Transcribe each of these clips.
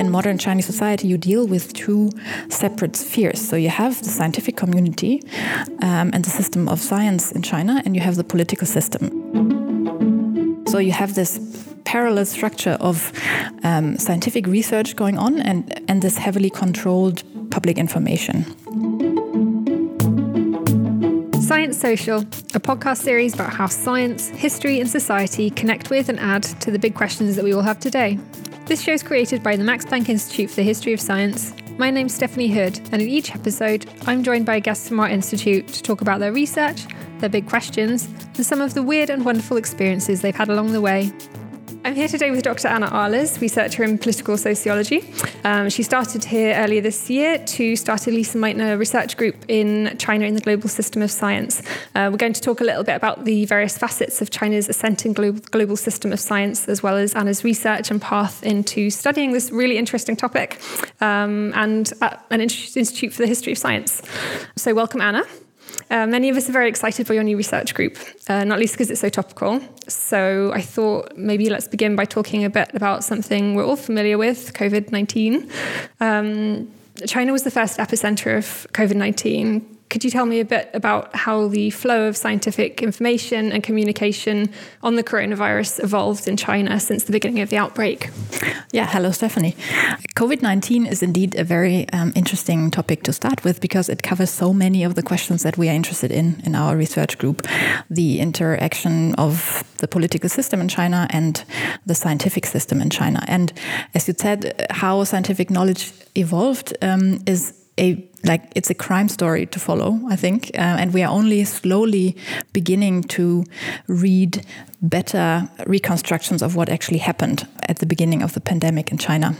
in modern Chinese society, you deal with two separate spheres. So you have the scientific community um, and the system of science in China, and you have the political system. So you have this parallel structure of um, scientific research going on and, and this heavily controlled public information. Science Social, a podcast series about how science, history, and society connect with and add to the big questions that we all have today. This show is created by the Max Planck Institute for the History of Science. My name's Stephanie Hood, and in each episode, I'm joined by guests from our institute to talk about their research, their big questions, and some of the weird and wonderful experiences they've had along the way. I'm here today with Dr. Anna Ahlers, researcher in political sociology. Um, she started here earlier this year to start a Lise Meitner research group in China in the global system of science. Uh, we're going to talk a little bit about the various facets of China's ascent in global, global system of science, as well as Anna's research and path into studying this really interesting topic um, and at an Institute for the History of Science. So, welcome, Anna. Uh, many of us are very excited for your new research group, uh, not least because it's so topical. So I thought maybe let's begin by talking a bit about something we're all familiar with COVID 19. Um, China was the first epicenter of COVID 19 could you tell me a bit about how the flow of scientific information and communication on the coronavirus evolved in China since the beginning of the outbreak? Yeah, hello, Stephanie. COVID 19 is indeed a very um, interesting topic to start with because it covers so many of the questions that we are interested in in our research group the interaction of the political system in China and the scientific system in China. And as you said, how scientific knowledge evolved um, is a like it's a crime story to follow i think. Uh, and we are only slowly beginning to read better reconstructions of what actually happened at the beginning of the pandemic in china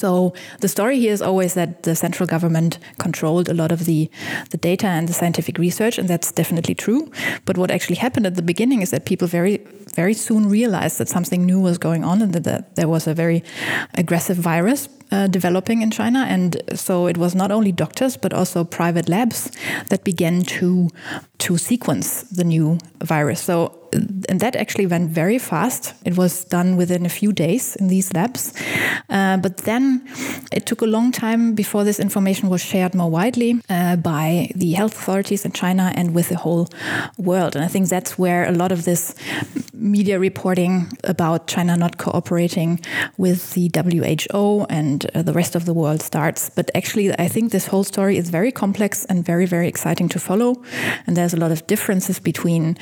so the story here is always that the central government controlled a lot of the, the data and the scientific research, and that's definitely true. But what actually happened at the beginning is that people very, very soon realized that something new was going on and that, there was a very aggressive virus uh, developing in China. And so it was not only doctors, but also private labs that began to, to sequence the new virus. So and that actually went very fast. It was done within a few days in these labs. Uh, but then it took a long time before this information was shared more widely uh, by the health authorities in China and with the whole world. And I think that's where a lot of this media reporting about China not cooperating with the WHO and uh, the rest of the world starts. But actually, I think this whole story is very complex and very, very exciting to follow. And there's a lot of differences between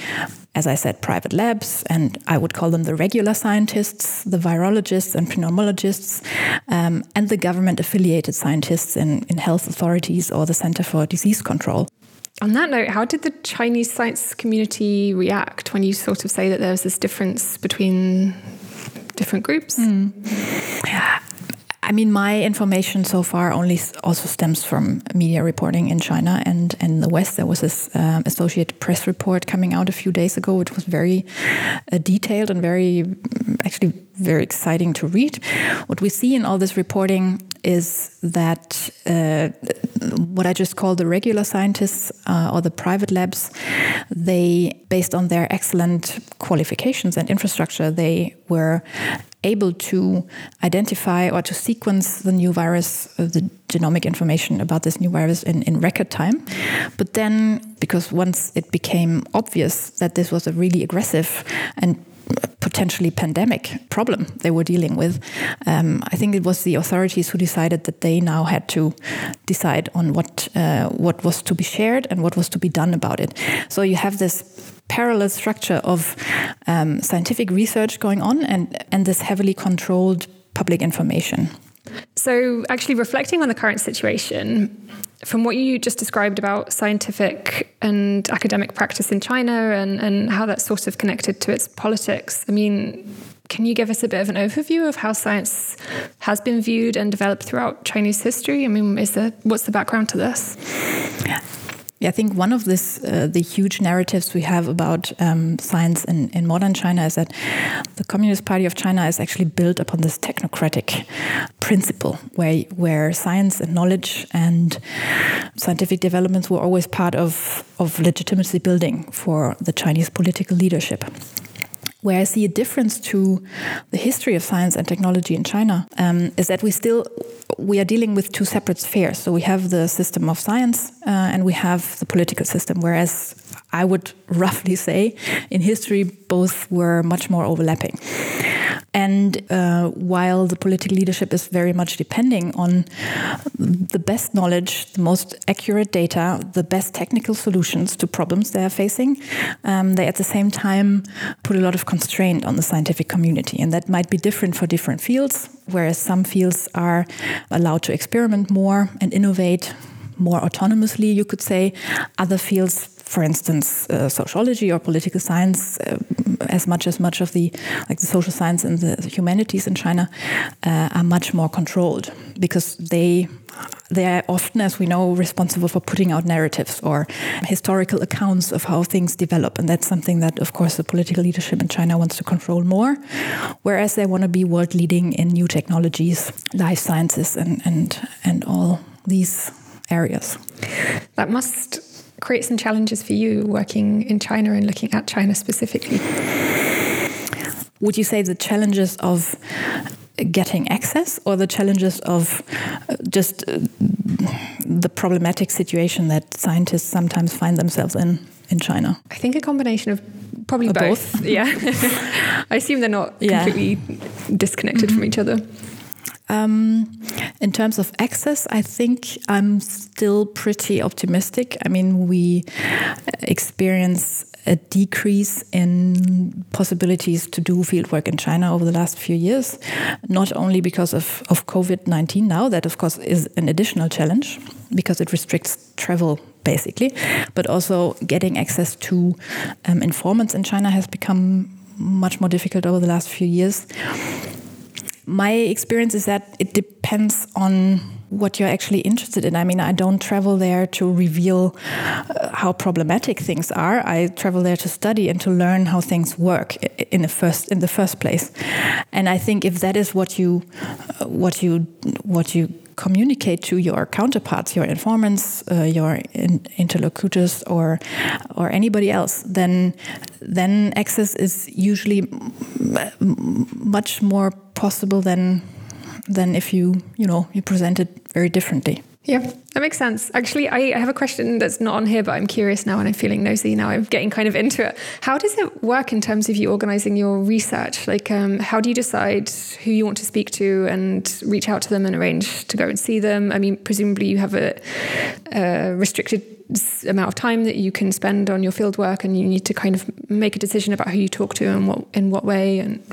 as I said, private labs, and I would call them the regular scientists, the virologists and pneumologists, um, and the government affiliated scientists in, in health authorities or the Center for Disease Control. On that note, how did the Chinese science community react when you sort of say that there was this difference between different groups? Mm. I mean, my information so far only also stems from media reporting in China and, in the West. There was this um, Associated Press report coming out a few days ago, which was very uh, detailed and very, actually, very exciting to read. What we see in all this reporting is that uh, what I just call the regular scientists uh, or the private labs, they, based on their excellent qualifications and infrastructure, they were able to identify or to sequence the new virus, uh, the genomic information about this new virus in, in record time. But then, because once it became obvious that this was a really aggressive and potentially pandemic problem they were dealing with. Um, I think it was the authorities who decided that they now had to decide on what uh, what was to be shared and what was to be done about it. So you have this parallel structure of um, scientific research going on and and this heavily controlled public information. So, actually, reflecting on the current situation, from what you just described about scientific and academic practice in China and, and how that's sort of connected to its politics, I mean, can you give us a bit of an overview of how science has been viewed and developed throughout Chinese history? I mean, is there, what's the background to this? I think one of this, uh, the huge narratives we have about um, science in, in modern China is that the Communist Party of China is actually built upon this technocratic principle, where where science and knowledge and scientific developments were always part of of legitimacy building for the Chinese political leadership. Where I see a difference to the history of science and technology in China um, is that we still we are dealing with two separate spheres. So we have the system of science uh, and we have the political system. Whereas I would roughly say in history both were much more overlapping. And uh, while the political leadership is very much depending on the best knowledge, the most accurate data, the best technical solutions to problems they are facing, um, they at the same time put a lot of constraint on the scientific community. And that might be different for different fields, whereas some fields are allowed to experiment more and innovate more autonomously, you could say. Other fields for instance, uh, sociology or political science, uh, as much as much of the like the social science and the humanities in China uh, are much more controlled because they they are often, as we know, responsible for putting out narratives or historical accounts of how things develop, and that's something that, of course, the political leadership in China wants to control more. Whereas they want to be world leading in new technologies, life sciences, and and and all these areas. That must create some challenges for you working in China and looking at China specifically? Would you say the challenges of getting access or the challenges of uh, just uh, the problematic situation that scientists sometimes find themselves in in China? I think a combination of probably both. both. Yeah. I assume they're not yeah. completely disconnected mm -hmm. from each other. Um, in terms of access, I think I'm still pretty optimistic. I mean, we experience a decrease in possibilities to do fieldwork in China over the last few years, not only because of, of COVID 19 now, that of course is an additional challenge because it restricts travel basically, but also getting access to um, informants in China has become much more difficult over the last few years my experience is that it depends on what you're actually interested in. I mean, I don't travel there to reveal uh, how problematic things are. I travel there to study and to learn how things work in the first in the first place. And I think if that is what you uh, what you what you communicate to your counterparts, your informants, uh, your in interlocutors, or or anybody else, then then access is usually much more possible than than if you you know you present it very differently. Yeah, that makes sense. Actually, I have a question that's not on here, but I'm curious now and I'm feeling nosy now. I'm getting kind of into it. How does it work in terms of you organizing your research? Like, um, how do you decide who you want to speak to and reach out to them and arrange to go and see them? I mean, presumably you have a, a restricted amount of time that you can spend on your field work and you need to kind of make a decision about who you talk to and what in what way and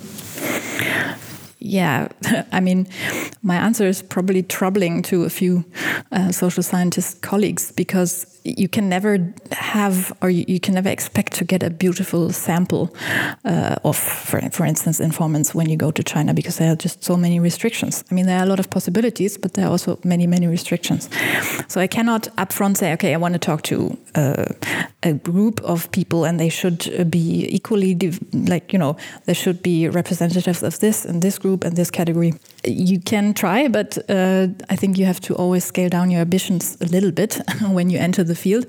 yeah, I mean, my answer is probably troubling to a few uh, social scientist colleagues because you can never have or you, you, can never expect to get a beautiful sample uh, of, for, for instance, informants when you go to China because there are just so many restrictions. I mean, there are a lot of possibilities, but there are also many, many restrictions. So I cannot upfront say, okay, I want to talk to uh, a group of people and they should be equally, like, you know, there should be representatives of this and this group and this category. You can try, but uh, I think you have to always scale down your ambitions a little bit when you enter the field.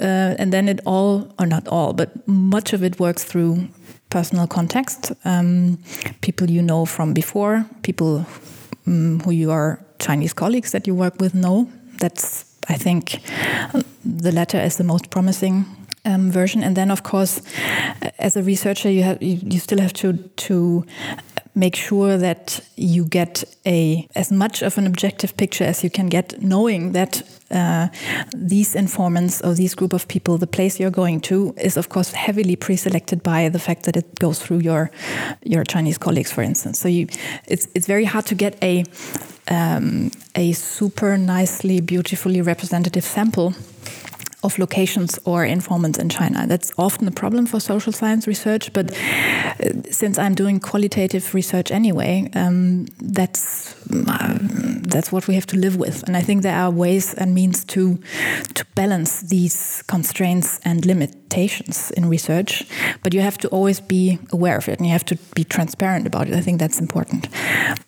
Uh, and then it all, or not all, but much of it works through personal context. Um, people you know from before, people um, who you are Chinese colleagues that you work with know. That's, I think, the latter is the most promising um, version. And then, of course, as a researcher, you have you, you still have to to make sure that you get a as much of an objective picture as you can get, knowing that uh, these informants or these group of people, the place you're going to is of course heavily pre-selected by the fact that it goes through your your Chinese colleagues, for instance. So you, it's it's very hard to get a um, a super nicely, beautifully representative sample of locations or informants in China. That's often a problem for social science research, but uh, since I'm doing qualitative research anyway, um, that's uh, that's what we have to live with. And I think there are ways and means to to balance these constraints and limitations in research, but you have to always be aware of it and you have to be transparent about it. I think that's important.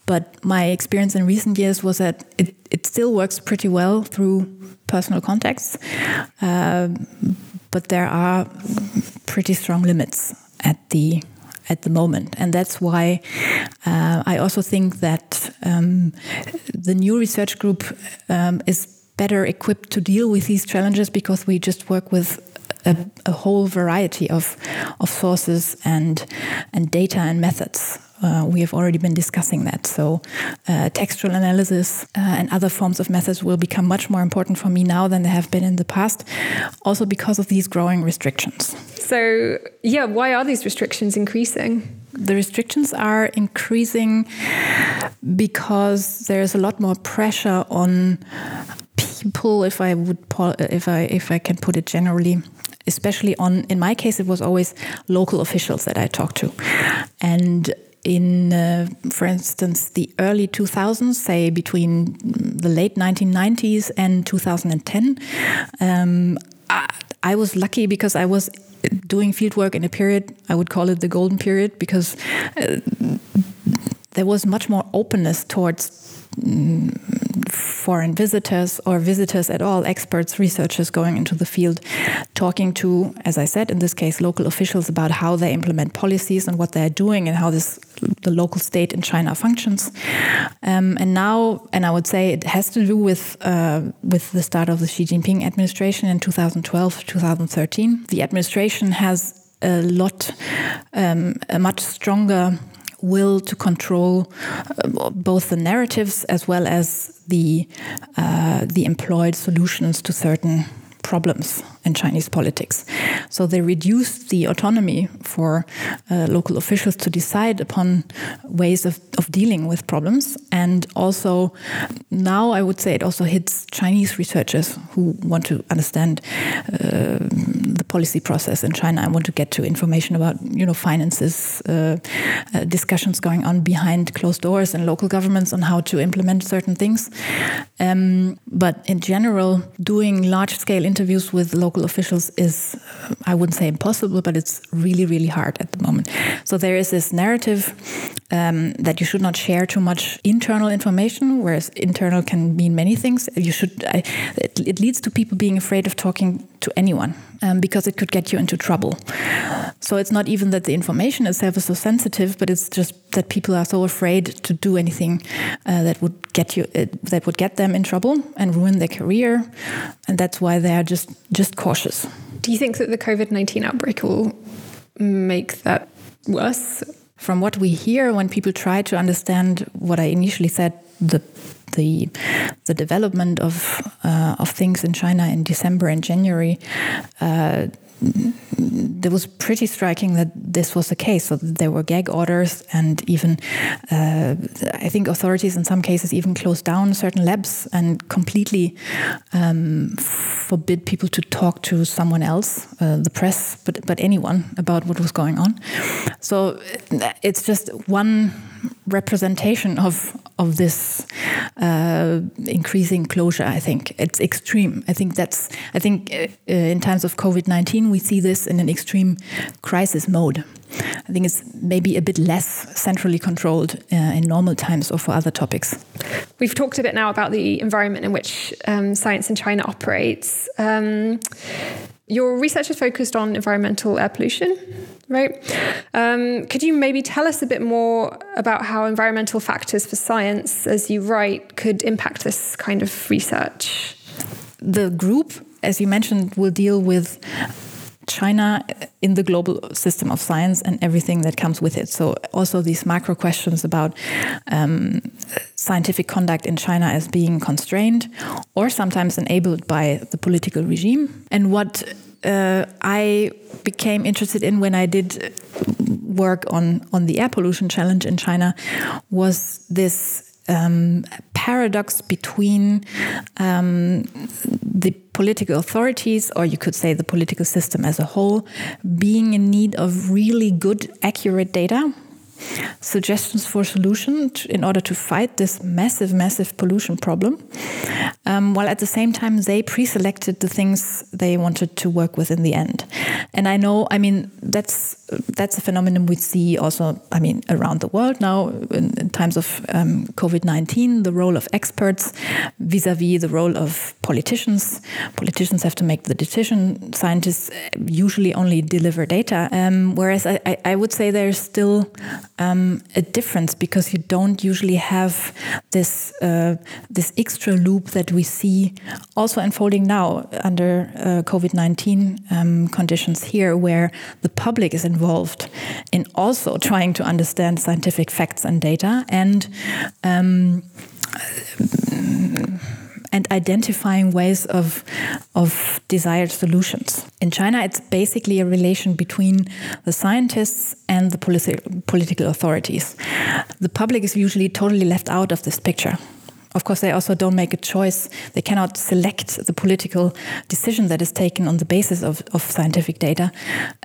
But my experience in recent years was that it, it still works pretty well through personal contacts, uh, but there are pretty strong limits at the at the moment. And that's why uh, I also think that um, the new research group um, is better equipped to deal with these challenges because we just work with a, a whole variety of, of sources and, and data and methods. Uh, we have already been discussing that. So, uh, textual analysis uh, and other forms of methods will become much more important for me now than they have been in the past, also because of these growing restrictions. So, yeah, why are these restrictions increasing? The restrictions are increasing because there's a lot more pressure on people, if I would, if I if I can put it generally, especially on. In my case, it was always local officials that I talked to, and in, uh, for instance, the early 2000s, say between the late 1990s and 2010, um, I, I, was lucky because I was doing fieldwork in a period, I would call it the golden period, because uh, there was much more openness towards foreign visitors or visitors at all, experts, researchers going into the field, talking to, as I said, in this case, local officials about how they implement policies and what they're doing and how this the local state in China functions. Um, and now, and I would say it has to do with uh, with the start of the Xi Jinping administration in 2012, 2013. The administration has a lot, um, a much stronger will to control uh, both the narratives as well as the uh, the employed solutions to certain problems in Chinese politics. So they reduced the autonomy for uh, local officials to decide upon ways of, of dealing with problems. And also, now I would say it also hits Chinese researchers who want to understand uh, the policy process in China and want to get to information about, you know, finances, uh, uh discussions going on behind closed doors in local governments on how to implement certain things. Um, but in general, doing large scale interviews with local local officials is, I wouldn't say impossible, but it's really, really hard at the moment. So there is this narrative um, that you should not share too much internal information, whereas internal can mean many things. You should. I, it, it, leads to people being afraid of talking to anyone um, because it could get you into trouble. So it's not even that the information itself is so sensitive, but it's just that people are so afraid to do anything uh, that would get you uh, that would get them in trouble and ruin their career, and that's why they are just just cautious. Do you think that the COVID nineteen outbreak will make that worse? From what we hear, when people try to understand what I initially said, the the the development of uh, of things in China in December and January. Uh, it was pretty striking that this was the case. So there were gag orders, and even uh, I think authorities in some cases even closed down certain labs and completely um, forbid people to talk to someone else, uh, the press, but but anyone about what was going on. So it's just one representation of of this uh, increasing closure. I think it's extreme. I think that's. I think uh, in times of COVID nineteen, we see this in an extreme crisis mode. I think it's maybe a bit less centrally controlled uh, in normal times or for other topics. We've talked a bit now about the environment in which um, science in China operates. Um, your research is focused on environmental air pollution, right? Um, could you maybe tell us a bit more about how environmental factors for science, as you write, could impact this kind of research? The group, as you mentioned, will deal with China in the global system of science and everything that comes with it. So, also these macro questions about um, scientific conduct in China as being constrained or sometimes enabled by the political regime. And what uh, I became interested in when I did work on, on the air pollution challenge in China was this um, paradox between um, the political authorities, or you could say the political system as a whole, being in need of really good, accurate data suggestions for solution in order to fight this massive, massive pollution problem, um, while at the same time they pre-selected the things they wanted to work with in the end. And I know, I mean, that's that's a phenomenon we see also, I mean, around the world now in, in times of um, COVID nineteen. The role of experts vis-a-vis the role of politicians. Politicians have to make the decision. Scientists usually only deliver data. Um, whereas I, I, would say there's still um, a difference because you don't usually have this uh, this extra loop that we see also unfolding now under uh, COVID nineteen um, conditions here, where the public is involved in also trying to understand scientific facts and data and. Um, and identifying ways of of desired solutions. In China, it's basically a relation between the scientists and the politi political authorities. The public is usually totally left out of this picture of course, they also don't make a choice. They cannot select the political decision that is taken on the basis of, of scientific data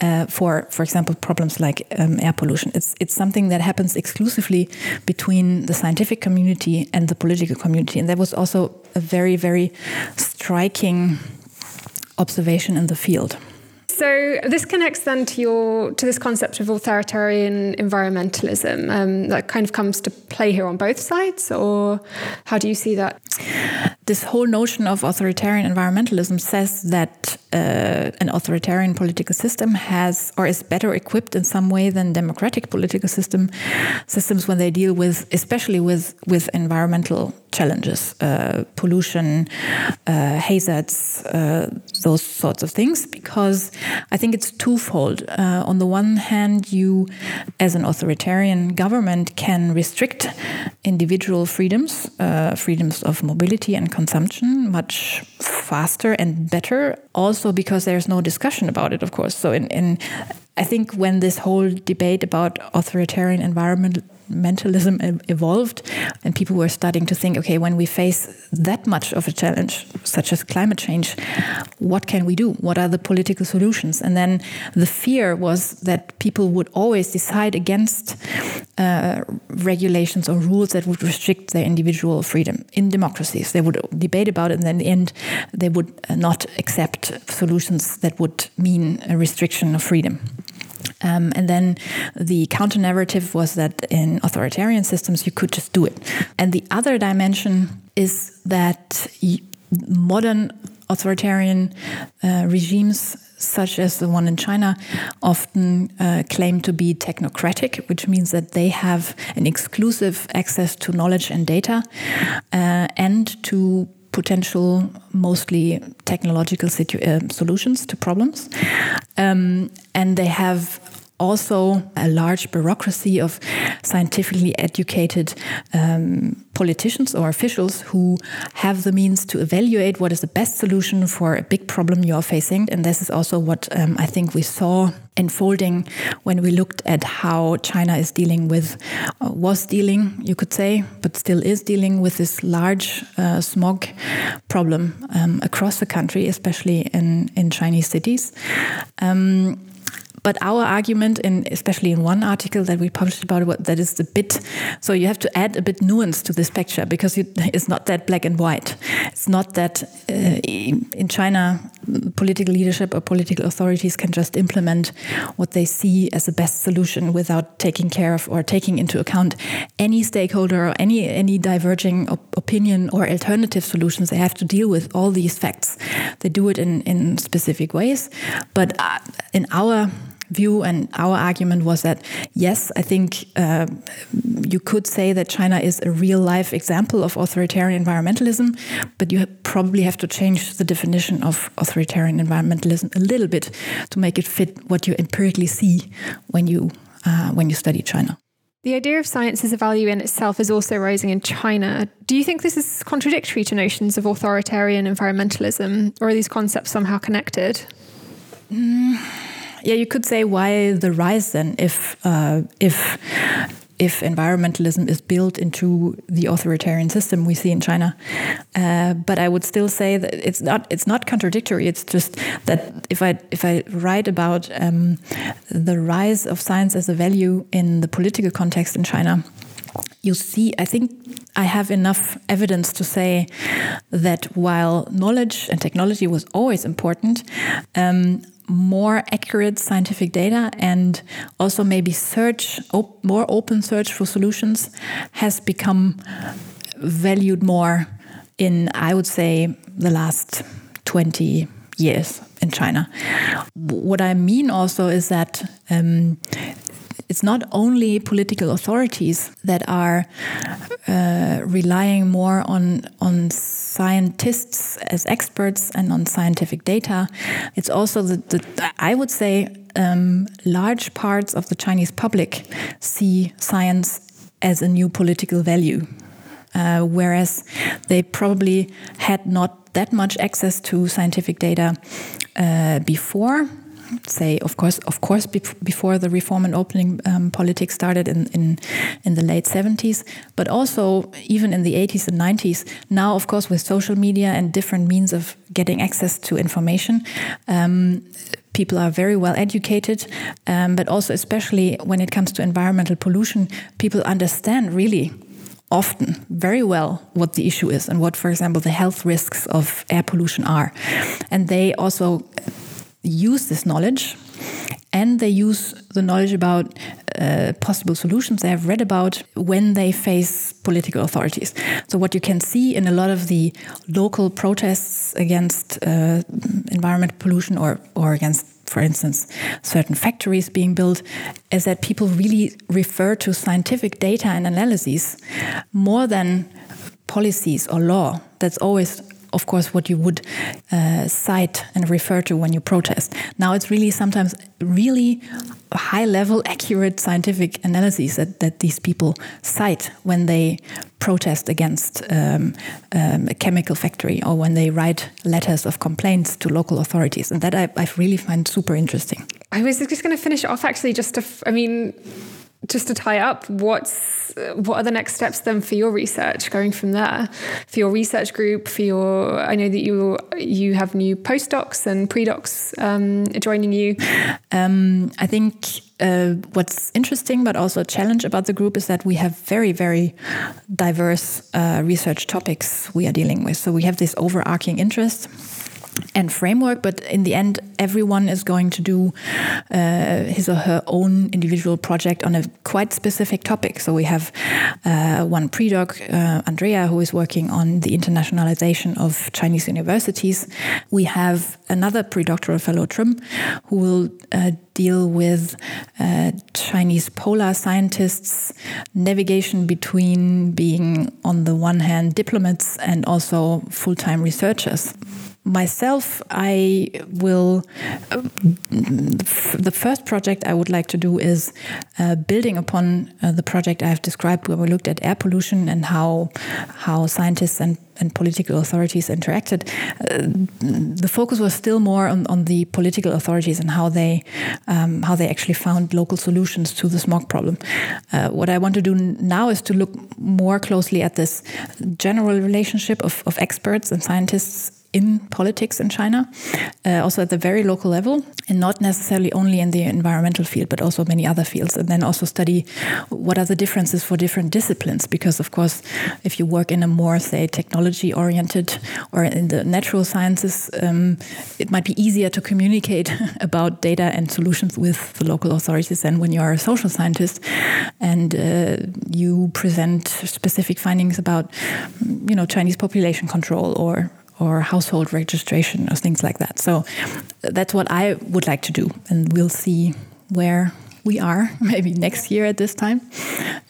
uh, for, for example, problems like um, air pollution. It's, it's something that happens exclusively between the scientific community and the political community. And that was also a very, very striking observation in the field. So this connects then to your to this concept of authoritarian environmentalism um, that kind of comes to play here on both sides, or how do you see that? This whole notion of authoritarian environmentalism says that uh, an authoritarian political system has or is better equipped in some way than democratic political system systems when they deal with, especially with with environmental challenges, uh, pollution, uh, hazards, uh, those sorts of things, because I think it's twofold. Uh, on the one hand, you, as an authoritarian government, can restrict individual freedoms, uh, freedoms of mobility and consumption, much faster and better. Also, because there's no discussion about it, of course. So, in, in I think when this whole debate about authoritarian environment mentalism evolved and people were starting to think okay when we face that much of a challenge such as climate change what can we do? What are the political solutions? And then the fear was that people would always decide against uh, regulations or rules that would restrict their individual freedom in democracies. They would debate about it and then in the end they would not accept solutions that would mean a restriction of freedom um, and then the counter narrative was that in authoritarian systems, you could just do it. And the other dimension is that modern authoritarian uh, regimes such as the one in China, often uh, claim to be technocratic, which means that they have an exclusive access to knowledge and data uh, and to potential, mostly technological uh, solutions to problems. Um, and they have also a large bureaucracy of scientifically educated um, politicians or officials who have the means to evaluate what is the best solution for a big problem you are facing. And this is also what um, I think we saw unfolding when we looked at how China is dealing with, uh, was dealing, you could say, but still is dealing with this large uh, smog problem um, across the country, especially in, in Chinese cities. Um, but our argument, in especially in one article that we published about it, that is a bit. So you have to add a bit nuance to this picture because it's not that black and white. It's not that uh, in China, political leadership or political authorities can just implement what they see as the best solution without taking care of or taking into account any stakeholder or any any diverging op opinion or alternative solutions. They have to deal with all these facts. They do it in in specific ways, but uh, in our view and our argument was that yes, I think uh, you could say that China is a real life example of authoritarian environmentalism, but you probably have to change the definition of authoritarian environmentalism a little bit to make it fit what you empirically see when you uh, when you study China. The idea of science as a value in itself is also rising in China. Do you think this is contradictory to notions of authoritarian environmentalism, or are these concepts somehow connected? Mm yeah, you could say why the rise then if uh, if if environmentalism is built into the authoritarian system we see in China. Uh, but I would still say that it's not it's not contradictory. It's just that if I if I write about um, the rise of science as a value in the political context in China, you see, I think I have enough evidence to say that while knowledge and technology was always important, um, more accurate scientific data and also maybe search, op more open search for solutions has become valued more in, I would say, the last 20 years in China. What I mean also is that um, it's not only political authorities that are uh, relying more on on scientists as experts and on scientific data. It's also the, the I would say um, large parts of the Chinese public see science as a new political value. Uh, whereas they probably had not that much access to scientific data uh, before say, of course, of course, before the reform and opening um, politics started in, in in the late 70s, but also even in the 80s and 90s. Now, of course, with social media and different means of getting access to information. Um, people are very well educated, um, but also, especially when it comes to environmental pollution, people understand really often very well what the issue is and what, for example, the health risks of air pollution are. And they also use this knowledge and they use the knowledge about uh, possible solutions they have read about when they face political authorities. So, what you can see in a lot of the local protests against uh, pollution or, or against, for instance, certain factories being built is that people really refer to scientific data and analyses more than policies or law. That's always of course, what you would uh, cite and refer to when you protest. Now it's really sometimes really high level, accurate scientific analyses that, that these people cite when they protest against um, um, a chemical factory or when they write letters of complaints to local authorities. And that I, I really find super interesting. I was just going to finish off actually, just to, I mean, just to tie up, what's what are the next steps then for your research going from there? For your research group, for your I know that you you have new postdocs and predocs um, joining you. Um, I think uh, what's interesting but also a challenge about the group is that we have very very diverse uh, research topics we are dealing with. So we have this overarching interest and framework, but in the end, everyone is going to do uh, his or her own individual project on a quite specific topic. So we have uh, one pre-doc, uh, Andrea, who is working on the internationalization of Chinese universities. We have another pre-doctoral fellow, Trim, who will uh, deal with uh, Chinese polar scientists, navigation between being, on the one hand, diplomats and also full time researchers myself, I will. Uh, the first project I would like to do is uh, building upon uh, the project I have described, where we looked at air pollution and how how scientists and and political authorities interacted, uh, the focus was still more on, on the political authorities and how they um, how they actually found local solutions to the smog problem. Uh, what I want to do now is to look more closely at this general relationship of, of experts and scientists in politics in China, uh, also at the very local level, and not necessarily only in the environmental field, but also many other fields. And then also study what are the differences for different disciplines. Because, of course, if you work in a more, say, technology oriented or in the natural sciences, um, it might be easier to communicate about data and solutions with the local authorities than when you are a social scientist and uh, you present specific findings about, you know, Chinese population control or or household registration or things like that. So that's what I would like to do, and we'll see where we are maybe next year at this time,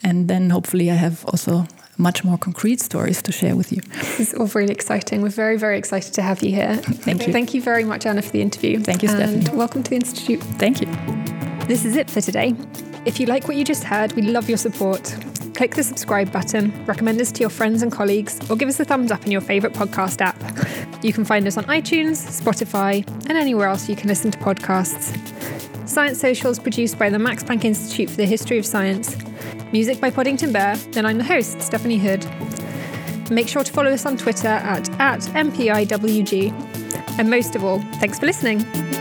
and then hopefully I have also much more concrete stories to share with you. This is all really exciting. We're very, very excited to have you here. Thank you. Thank you very much, Anna, for the interview. Thank you, and Welcome to the Institute. Thank you. This is it for today. If you like what you just heard, we love your support click the subscribe button, recommend us to your friends and colleagues, or give us a thumbs up in your favourite podcast app. You can find us on iTunes, Spotify, and anywhere else you can listen to podcasts. Science Social is produced by the Max Planck Institute for the History of Science. music by Poddington Bear, and I'm the host, Stephanie Hood. Make sure to follow us on Twitter at, at MPIWG. And most of all, thanks for listening.